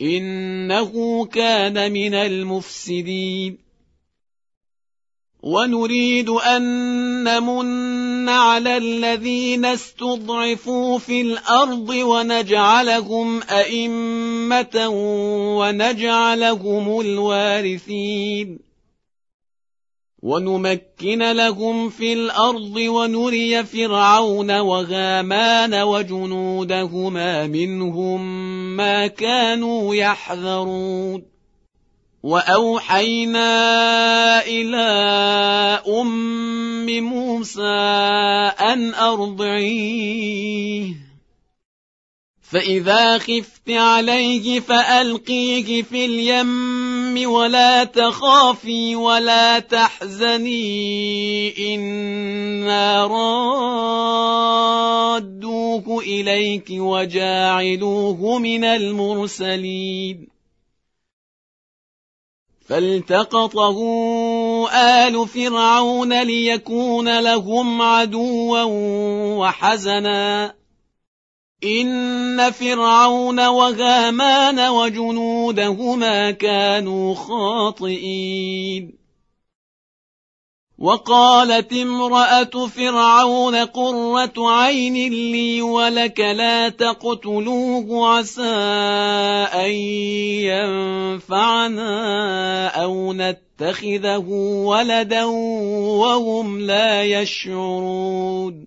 إنه كان من المفسدين. ونريد أن نمن على الذين استضعفوا في الأرض ونجعلهم أئمة ونجعلهم الوارثين. ونمكن لهم في الأرض ونري فرعون وغامان وجنودهما منهم ما كانوا يحذرون. وأوحينا إلى أم موسى أن أرضعيه. فإذا خفت عليه فألقيه في اليم ولا تخافي ولا تحزني. إنا رادوه إليك وجاعلوه من المرسلين. فالتقطه آل فرعون ليكون لهم عدوا وحزنا. إن فرعون وهامان وجنودهما كانوا خاطئين وقالت امرأة فرعون قرة عين لي ولك لا تقتلوه عسى أن ينفعنا أو نتخذه ولدا وهم لا يشعرون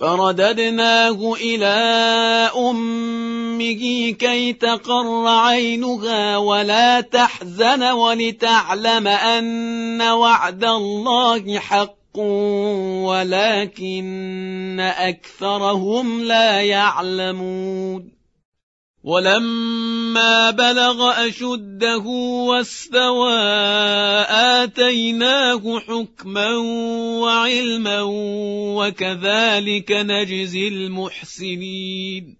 فرددناه إلى أمه كي تقر عينها ولا تحزن ولتعلم أن وعد الله حق ولكن أكثرهم لا يعلمون ولما بلغ أشده واستوى آتيناه حكما وعلما وكذلك نجزي المحسنين.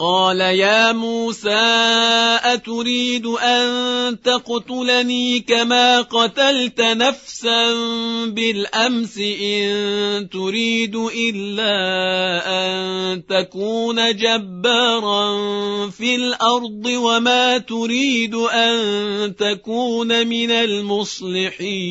قال يا موسى أتريد أن تقتلني كما قتلت نفسا بالأمس إن تريد إلا أن تكون جبارا في الأرض وما تريد أن تكون من المصلحين.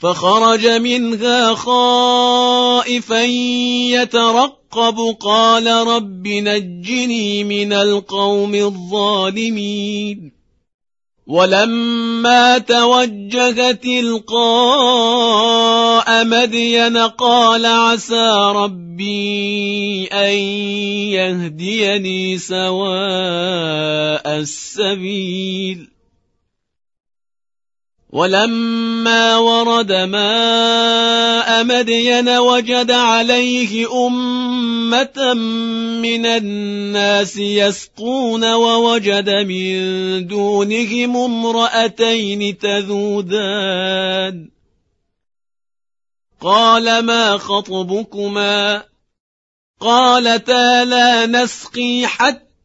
فخرج منها خائفا يترقب. قال رب نجني من القوم الظالمين. ولما توجه تلقاء مدين قال عسى ربي أن يهديني سواء السبيل. ولما ورد ماء مدين وجد عليه أمة من الناس يسقون ووجد من دونهم امرأتين تذودان. قال ما خطبكما؟ قالتا لا نسقي حتى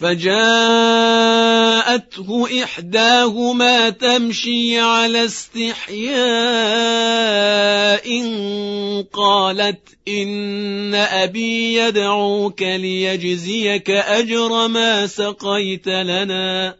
فجاءته إحداهما تمشي على استحياء قالت إن أبي يدعوك ليجزيك أجر ما سقيت لنا.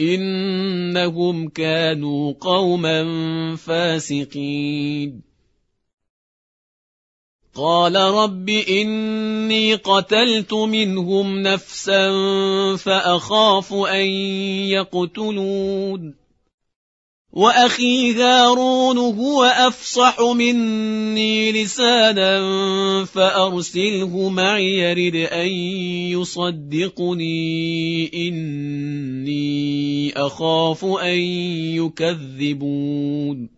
إنهم كانوا قوما فاسقين. قال رب إني قتلت منهم نفسا فأخاف أن يقتلون. وأخي هارون هو أفصح مني لسانا فأرسله معي يرد أن يصدقني. إني أخاف أن يكذبون.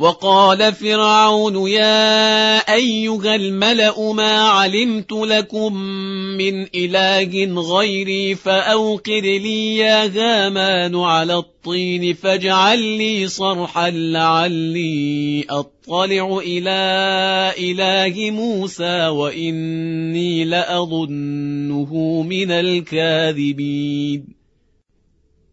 وقال فرعون يا أيها الملأ ما علمت لكم من إله غيري فأوقد لي يا هامان على الطين فاجعل لي صرحا لعلي أطلع إلى إله موسى وإني لأظنه من الكاذبين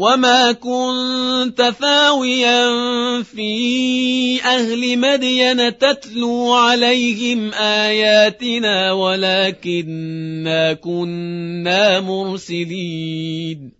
وما كنت ثاويا في أهل مدين تتلو عليهم آياتنا ولكنا كنا مرسلين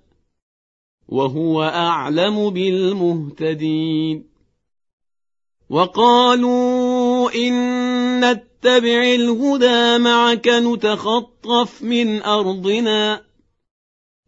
وهو أعلم بالمهتدين. وقالوا إن نتبع الهدى معك نتخطف من أرضنا.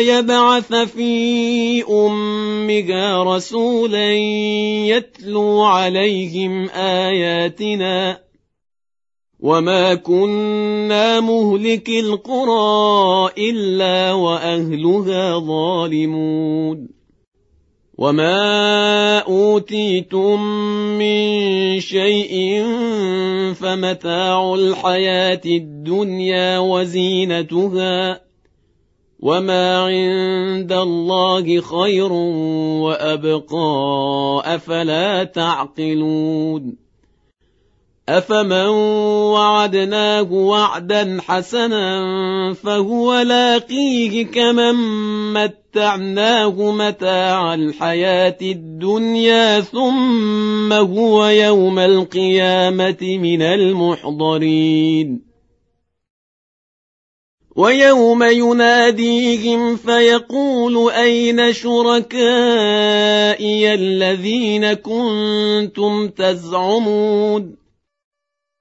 يبعث في أمها رسولا يتلو عليهم آياتنا. وما كنا مهلك القرى إلا وأهلها ظالمون. وما اوتيتم من شيء فمتاع الحياة الدنيا وزينتها. وما عند الله خير وابقى افلا تعقلون أفمن وعدناه وعدا حسنا فهو لاقيه كمن متعناه متاع الحياة الدنيا ثم هو يوم القيامة من المحضرين ويوم يناديهم فيقول أين شركائي الذين كنتم تزعمون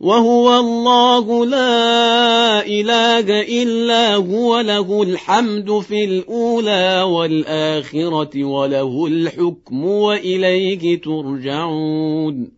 وهو الله لا إله إلا هو له الحمد في الأولى والآخرة وله الحكم وإليه ترجعون.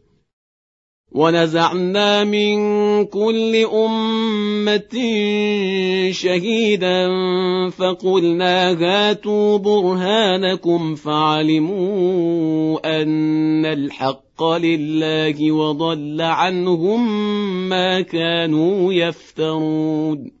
ونزعنا من كل أمة شهيدا فقلنا هاتوا برهانكم فعلموا أن الحق لله وضل عنهم ما كانوا يفترون.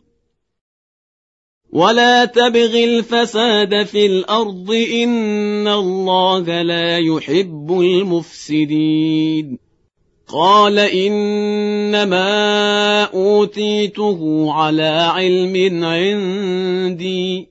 ولا تبغ الفساد في الأرض إن الله لا يحب المفسدين قال إنما أوتيته على علم عندي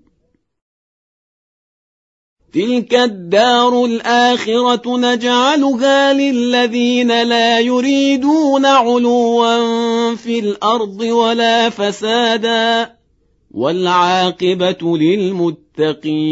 تلك الدار الآخرة نجعلها للذين لا يريدون علوا في الأرض ولا فسادا والعاقبة للمتقين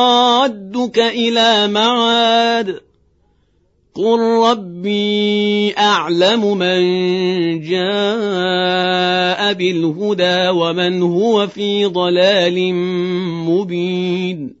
لرادك إلى معاد. قل ربي أعلم من جاء بالهدى ومن هو في ضلال مبين.